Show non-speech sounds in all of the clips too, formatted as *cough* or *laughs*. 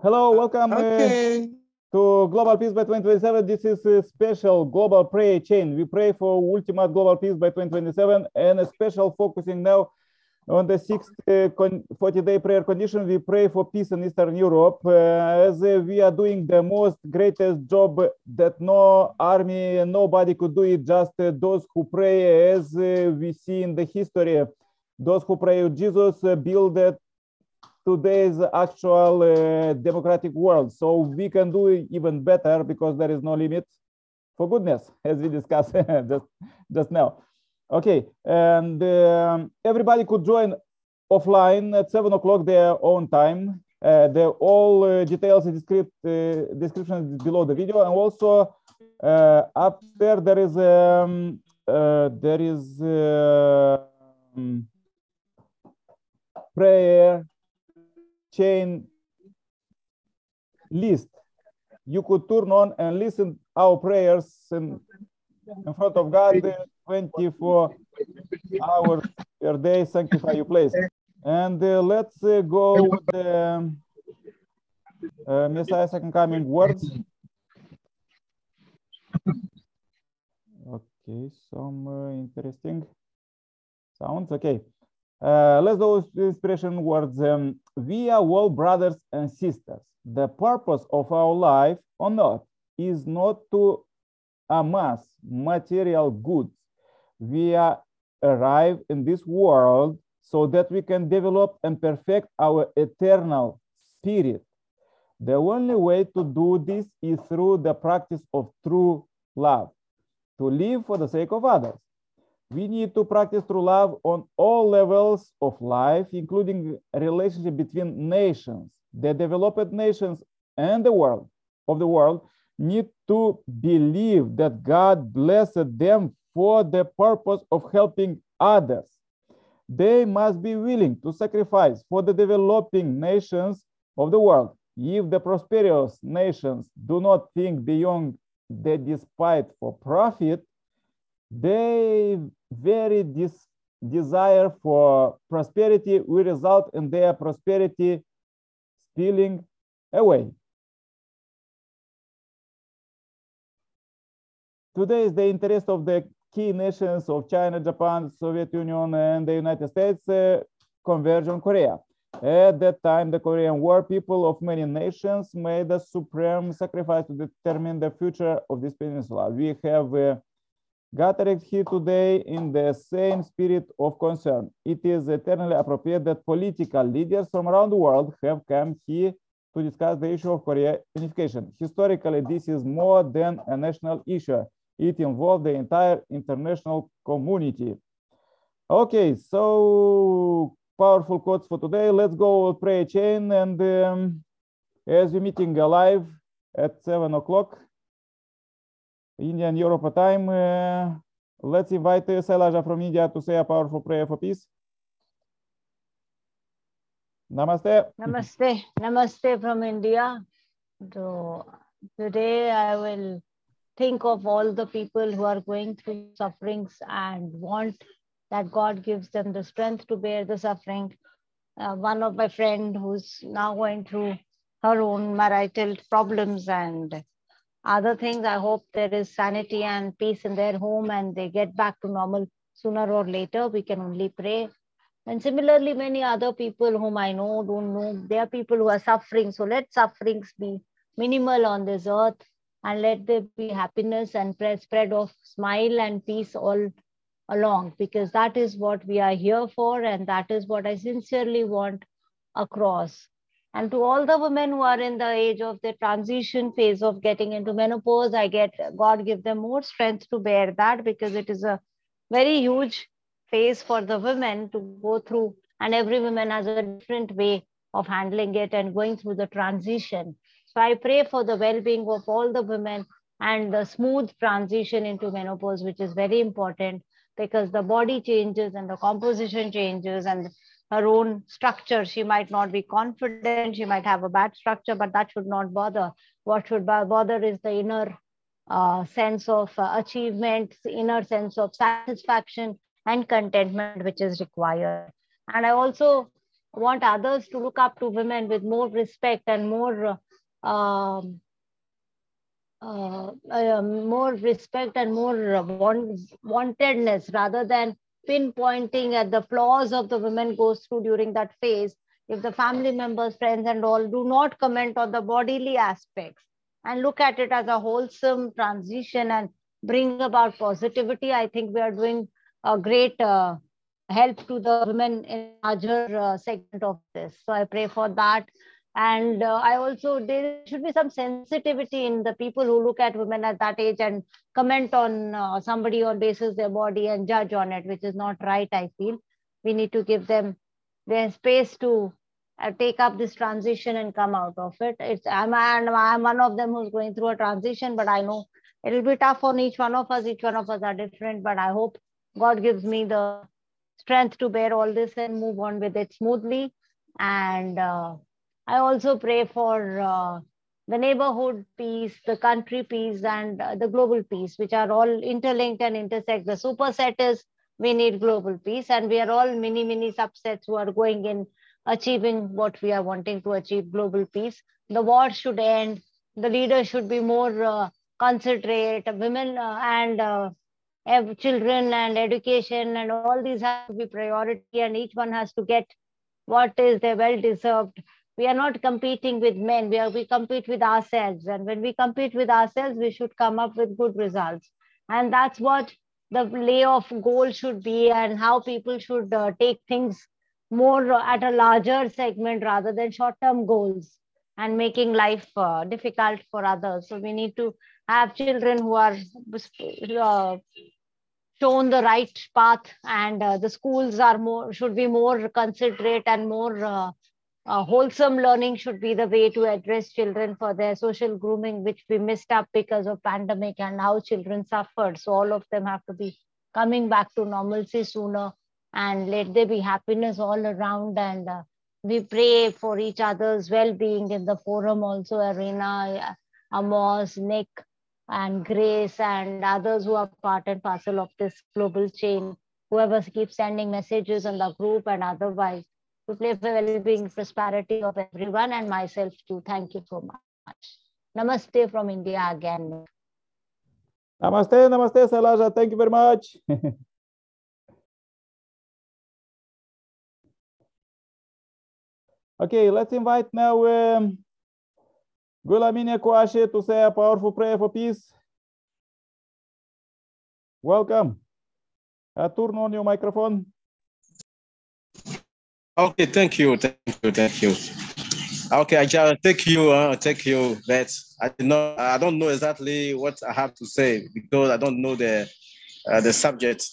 Hello, welcome uh, to Global Peace by 2027. This is a special global prayer chain. We pray for ultimate global peace by 2027 and a special focusing now on the sixth uh, 40 day prayer condition. We pray for peace in Eastern Europe uh, as uh, we are doing the most greatest job that no army and nobody could do it, just uh, those who pray as uh, we see in the history. Those who pray, Jesus uh, uh, today's actual uh, democratic world. So we can do even better because there is no limit for goodness, *laughs* as we discussed *laughs* just, just now. Okay, and um, everybody could join offline at seven o'clock their own time. Uh, the all uh, details and descript, uh, description below the video, and also uh, up there there is um, uh, there is um, prayer chain list. You could turn on and listen our prayers in, in front of God uh, 24 hours per day, sanctify your place. And uh, let's uh, go with the uh, Messiah second coming words. Okay, some uh, interesting sounds. Okay. Uh, let's do inspiration words. Um, we are all brothers and sisters. The purpose of our life on earth is not to amass material goods. We are arrive in this world so that we can develop and perfect our eternal spirit. The only way to do this is through the practice of true love, to live for the sake of others we need to practice true love on all levels of life, including relationship between nations. The developed nations and the world of the world need to believe that God blessed them for the purpose of helping others. They must be willing to sacrifice for the developing nations of the world. If the prosperous nations do not think beyond the despite for profit, they very dis desire for prosperity will result in their prosperity spilling away. Today is the interest of the key nations of China, Japan, Soviet Union, and the United States uh, converge on Korea. At that time, the Korean War, people of many nations made a supreme sacrifice to determine the future of this peninsula. We have uh, gathered here today in the same spirit of concern. It is eternally appropriate that political leaders from around the world have come here to discuss the issue of Korea unification. Historically, this is more than a national issue. It involved the entire international community. Okay, so powerful quotes for today. Let's go pray chain and um, as we're meeting live at seven o'clock, Indian Europe time. Uh, let's invite uh, Sailaja from India to say a powerful prayer for peace. Namaste. Namaste. Namaste from India. So today I will think of all the people who are going through sufferings and want that God gives them the strength to bear the suffering. Uh, one of my friend who's now going through her own marital problems and other things. I hope there is sanity and peace in their home and they get back to normal sooner or later. We can only pray. And similarly, many other people whom I know don't know, they are people who are suffering. So let sufferings be minimal on this earth and let there be happiness and spread of smile and peace all along because that is what we are here for and that is what I sincerely want across. And to all the women who are in the age of the transition phase of getting into menopause, I get God give them more strength to bear that because it is a very huge phase for the women to go through. And every woman has a different way of handling it and going through the transition. So I pray for the well being of all the women and the smooth transition into menopause, which is very important because the body changes and the composition changes and her own structure. She might not be confident, she might have a bad structure, but that should not bother. What should bother is the inner uh, sense of uh, achievement, inner sense of satisfaction and contentment, which is required. And I also want others to look up to women with more respect and more um, uh, uh, more respect and more want, wantedness rather than pinpointing at the flaws of the women goes through during that phase. If the family members friends and all do not comment on the bodily aspects and look at it as a wholesome transition and bring about positivity i think we are doing a great uh, help to the women in larger uh, segment of this. So i pray for that and uh, i also there should be some sensitivity in the people who look at women at that age and comment on uh, somebody on basis their body and judge on it which is not right i feel. We need to give them their space to uh, take up this transition and come out of it. It's i'm i'm one of them who's going through a transition but i know it'll be tough on each one of us. Each one of us are different but i hope god gives me the strength to bear all this and move on with it smoothly. And uh, I also pray for uh, the neighborhood peace, the country peace, and uh, the global peace, which are all interlinked and intersect. The superset is we need global peace, and we are all many, many subsets who are going in achieving what we are wanting to achieve global peace. The war should end. The leaders should be more uh, considerate. Women uh, and uh, children and education and all these have to be priority, and each one has to get what is their well deserved we are not competing with men. We are we compete with ourselves. And when we compete with ourselves we should come up with good results. And that's what the lay of goal should be and how people should uh, take things more at a larger segment rather than short term goals and making life uh, difficult for others. So we need to have children who are uh, shown the right path and uh, the schools are more should be more considerate and more uh, wholesome learning should be the way to address children for their social grooming which we missed up because of pandemic and how children suffered. So all of them have to be coming back to normalcy sooner and let there be happiness all around. And uh, we pray for each other's well-being in the forum also Irina amos nick and grace and others who are part and parcel of this global chain whoever keeps sending messages on the group and otherwise to play for well-being, prosperity of everyone and myself too. Thank you so much. Namaste from India again. Namaste, namaste, Sailaja. Thank you very much. *laughs* okay, let's invite now um, Gulamine Kouache to say a powerful prayer for peace. Welcome. Uh, turn on your microphone. Okay, thank you, thank you, thank you. Okay, I just take you, uh, take you. That I know, I don't know exactly what I have to say because I don't know the uh, the subject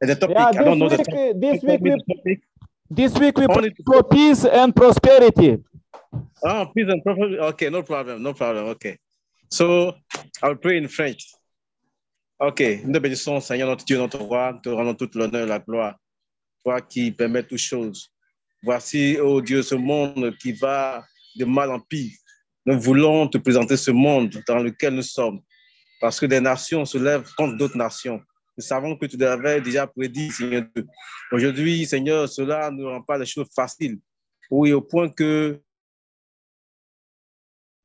the topic. Yeah, I don't know this the week, topic. this week we, topic. this week we Only- pray for peace and prosperity. Ah, peace and prosperity. Okay, no problem, no problem. Okay, so I'll pray in French. Ok, nous bénissons, Seigneur notre Dieu, notre roi, te rendons toute l'honneur et la gloire. Qui permets toutes choses. Voici, oh Dieu, ce monde qui va de mal en pire. Nous voulons te présenter ce monde dans lequel nous sommes, parce que des nations se lèvent contre d'autres nations. Nous savons que tu l'avais déjà prédit, Seigneur Dieu. Aujourd'hui, Seigneur, cela ne rend pas les choses faciles. Oui, au point que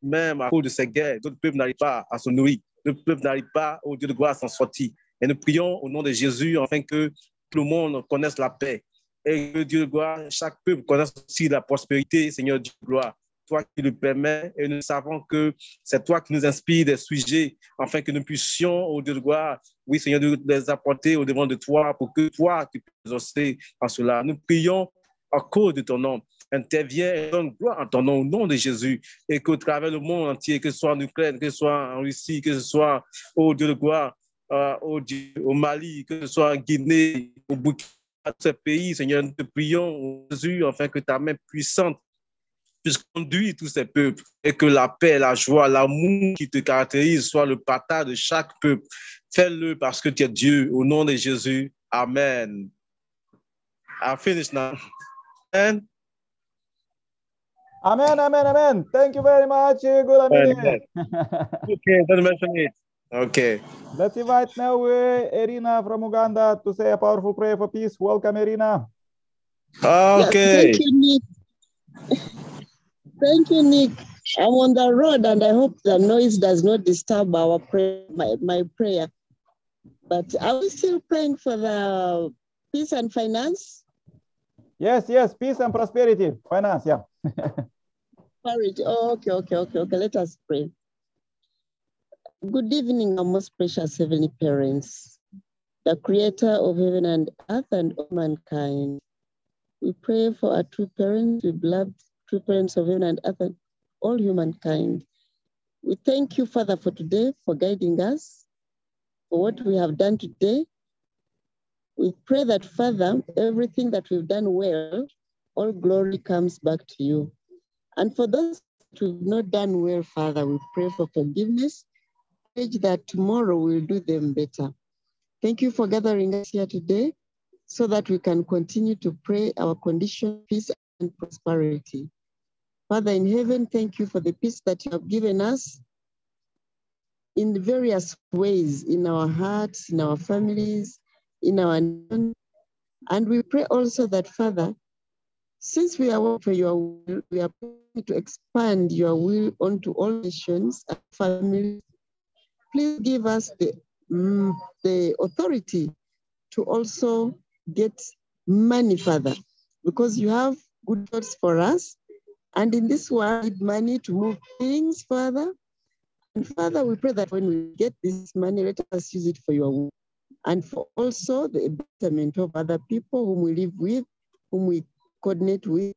même à cause de ces guerres, d'autres peuples n'arrivent pas à se nourrir. D'autres peuples n'arrivent pas, au Dieu de gloire, à s'en sortir. Et nous prions au nom de Jésus, afin que le monde connaisse la paix. Et que Dieu de gloire, chaque peuple connaisse aussi la prospérité, Seigneur Dieu de gloire. Toi qui le permets, et nous savons que c'est toi qui nous inspires des sujets, afin que nous puissions, au Dieu de gloire, oui, Seigneur, de les apporter au devant de toi, pour que toi, tu puisses aussi en cela. Nous prions à cause de ton nom. Interviens et donne gloire en ton nom, au nom de Jésus, et qu'au travers le monde entier, que ce soit en Ukraine, que ce soit en Russie, que ce soit au Dieu de gloire, euh, au, Mali, que ce soit en Guinée, au Burkina, tous ces pays, Seigneur, nous te prions, Jésus, afin que ta main puissante puisse conduire tous ces peuples et que la paix, la joie, l'amour qui te caractérise soit le partage de chaque peuple. Fais-le parce que tu es Dieu, au nom de Jésus. Amen. I finish now. And Amen, amen, amen. Thank you very much, Gulamine. Amen. okay, don't mention it. Okay. Let's invite now uh, Irina from Uganda to say a powerful prayer for peace. Welcome, Irina. Ah, Yes, okay. thank you, Nick. *laughs* thank you, Nick. I'm on the road and I hope the noise does not disturb our prayer, my, my prayer. But are we still praying for the peace and finance? Yes, yes, peace and prosperity, finance, yeah. *laughs* Courage. Oh, okay, okay, okay, okay. Let us pray. Good evening, our most precious heavenly parents, the creator of heaven and earth and all mankind. We pray for our true parents, we beloved true parents of heaven and earth and all humankind. We thank you, Father, for today, for guiding us, for what we have done today. We pray that, Father, everything that we've done well, all glory comes back to you. And for those who've not done well, Father, we pray for forgiveness. That tomorrow we'll do them better. Thank you for gathering us here today so that we can continue to pray our condition, peace, and prosperity. Father in heaven, thank you for the peace that you have given us in various ways in our hearts, in our families, in our. And we pray also that, Father, since we are for your will, we are praying to expand your will onto all nations and families. Please give us the, mm, the authority to also get money, Father, because you have good thoughts for us. And in this world, money to move things, Father. And Father, we pray that when we get this money, let us use it for your work and for also the betterment of other people whom we live with, whom we coordinate with,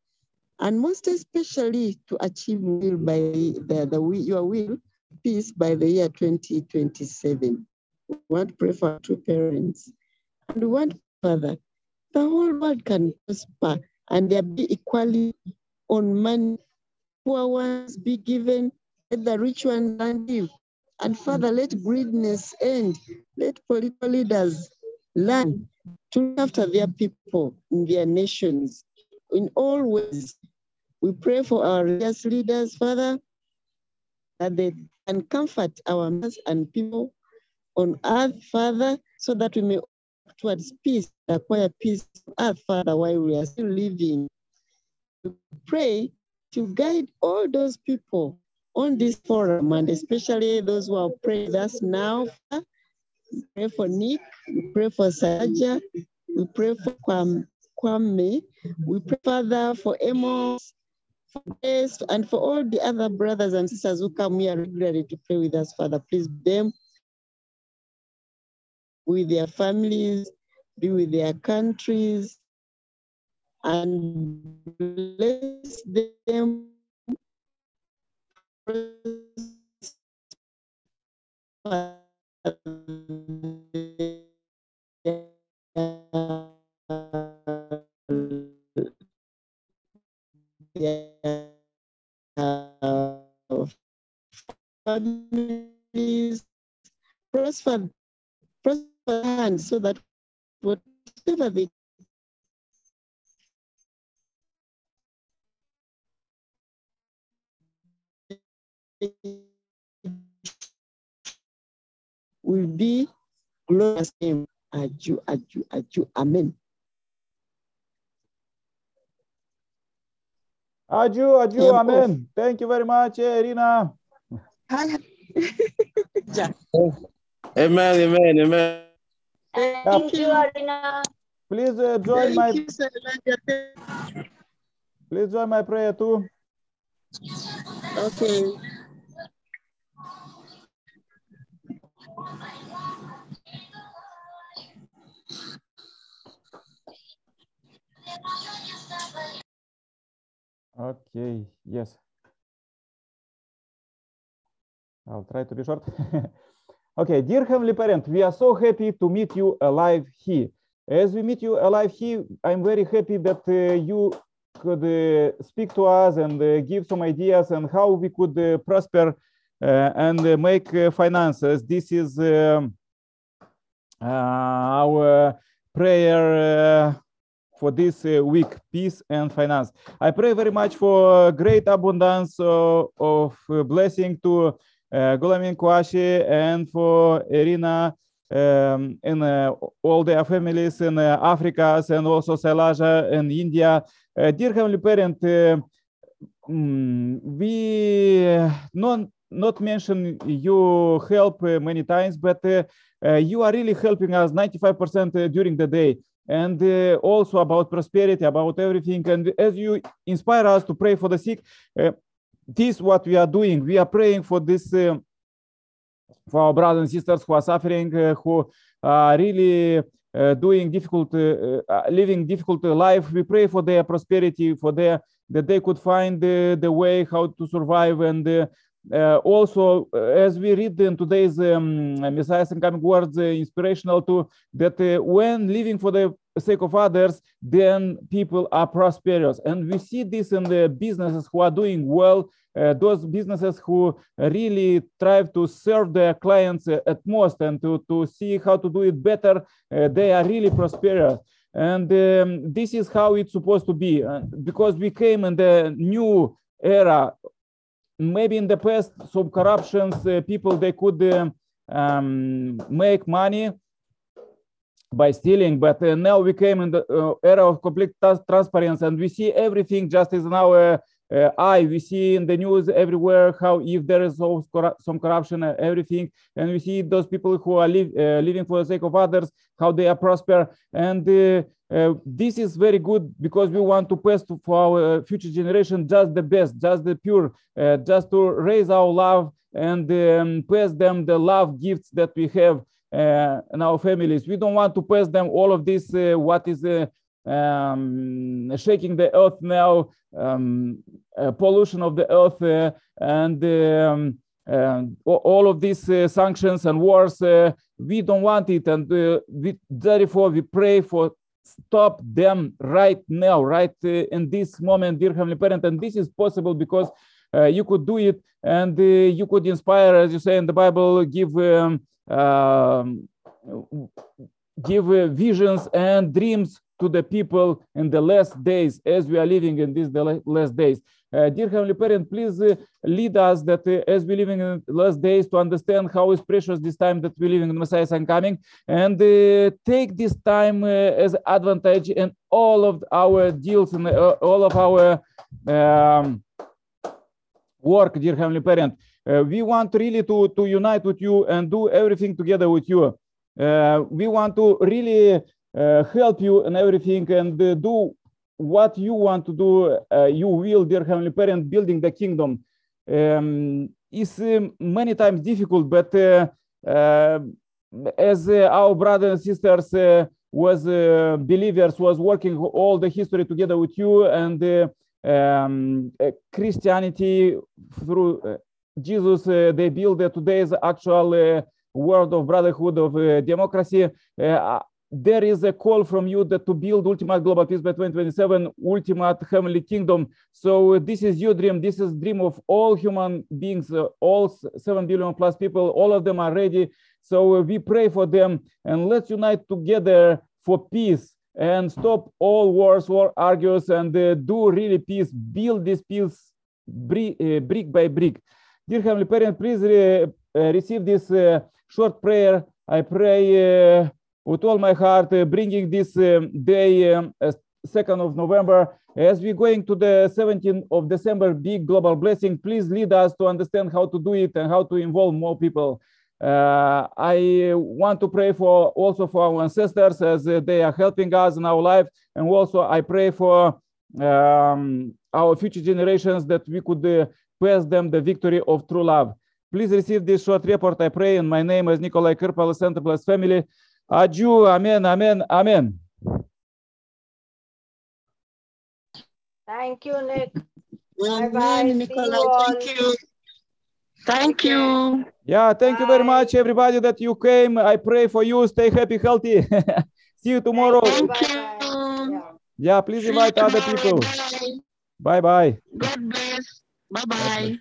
and most especially to achieve will by the, the your will, peace by the year 2027. We want pray for two parents. And want, Father, the whole world can prosper and there be equality on money. Poor ones be given, let the rich ones give. And Father, let greediness end. Let political leaders learn to look after their people in their nations in all ways. We pray for our religious leaders, Father, that they can comfort our mass and people on earth, Father, so that we may towards peace, acquire peace on earth, Father, while we are still living. We pray to guide all those people on this forum, and especially those who are praying with us now. Father. We pray for Nick, we pray for Saja, we pray for Kwame, we pray, Father, for Amos, and for all the other brothers and sisters who come here regularly to pray with us, Father. Please them with their families, be with their countries, and bless them. Families prosper, prosper hand so that whatever they will be glorious name. Aju, aju, aju. Amen. Aju, Aju, Yeah, amen. Thank you very much, Irina. Hi. Amen, amen, amen. Thank you, Arina. Please uh, join Thank my you, Sir please join my prayer too. Okay. Okay, yes. I'll try to be short. *laughs* okay, dear Heavenly Parent, we are so happy to meet you alive here. As we meet you alive here, I'm very happy that uh, you could uh, speak to us and uh, give some ideas on how we could uh, prosper uh, and make uh, finances. This is um, our prayer for this week, peace and finance. I pray very much for great abundance of blessing to uh, Gulamin Kwashi and for Irina um, in uh, all their families in uh, Africa and also Silasia and India. Uh, dear Heavenly Parent, uh, mm, we uh, not not mention you help uh, many times, but you are really helping us 95% uh, during the day and uh, also about prosperity, about everything. And as you inspire us to pray for the sick, uh, this what we are doing. We are praying for this, uh, for our brothers and sisters who are suffering, uh, who are really uh, doing difficult, uh, uh, living difficult life. We pray for their prosperity, for their that they could find the, the way how to survive and uh, uh, also uh, as we read in today's um, messiah's incoming words uh, inspirational to that uh, when living for the sake of others then people are prosperous. And we see this in the businesses who are doing well uh, those businesses who really strive to serve their clients uh, at most and to, to see how to do it better uh, they are really prosperous. And um, this is how it's supposed to be uh, because we came in the new era. Maybe in the past some corruptions uh, people they could um, um, make money by stealing but uh, now we came in the uh, era of complete trans- transparency and we see everything just as in our uh, eye. We see in the news everywhere how if there is some, corruption uh, everything and we see those people who are uh, living for the sake of others how they are prosper. And uh, uh, this is very good because we want to pass to, for our uh, future generation just the best, just the pure, uh, just to raise our love and um, pass them the love gifts that we have uh, in our families. We don't want to pass them all of this, uh, what is uh, um, shaking the earth now, um, uh, pollution of the earth, uh, and um, and all of these uh, sanctions and wars. Uh, we don't want it, and uh, we, therefore we pray for stop them right now, right uh, in this moment, dear Heavenly Parent. And this is possible because uh, you could do it and uh, you could inspire, as you say in the Bible, give um, um, give uh, visions and dreams to the people in the last days as we are living in these last days. Uh, dear Heavenly Parent, please uh, lead us that uh, as we living in the last days to understand how is precious this time that we living in Messiah's coming and uh, take this time uh, as advantage in all of our deals and uh, all of our um, work, dear Heavenly Parent. Uh, we want really to, to unite with you and do everything together with you. Uh, we want to really uh, help you in everything and do what you want to do. You will, dear Heavenly Parent, building the kingdom. Um, is many times difficult, but uh, uh, as uh, our brothers and sisters was believers was working all the history together with you and um, Christianity through Jesus, uh, they build uh, today's actual uh, world of brotherhood of democracy. Uh, there is a call from you that to build ultimate global peace by 2027, ultimate heavenly kingdom. So this is your dream. This is dream of all human beings, all seven billion plus people. All of them are ready. So we pray for them and let's unite together for peace and stop all wars, war argues, and uh, do really peace. Build this peace brick, uh, brick by brick. Dear Heavenly Parent, please re- receive this uh, short prayer. I pray uh, with all my heart, uh, bringing this day, um, uh, 2nd of November, as we're going to the 17th of December, big global blessing. Please lead us to understand how to do it and how to involve more people. Uh, I want to pray for also for our ancestors as they are helping us in our life, and also I pray for um, our future generations that we could uh, pass them the victory of true love. Please receive this short report. I pray in my name as Nikolai Kirpal, Center Plus family. Adieu. Amen. Amen. Amen. Thank you, Nick. Amen, Bye-bye. See you Nikolai. Thank you. Thank you. Yeah. Thank you very much, everybody, that you came. I pray for you. Stay happy, healthy. *laughs* See you tomorrow. Thank Thank you. Bye-bye. Yeah. Please invite other people. Bye. Bye bye. God bless. Bye bye.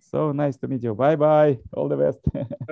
So nice to meet you. Bye bye. All the best. *laughs*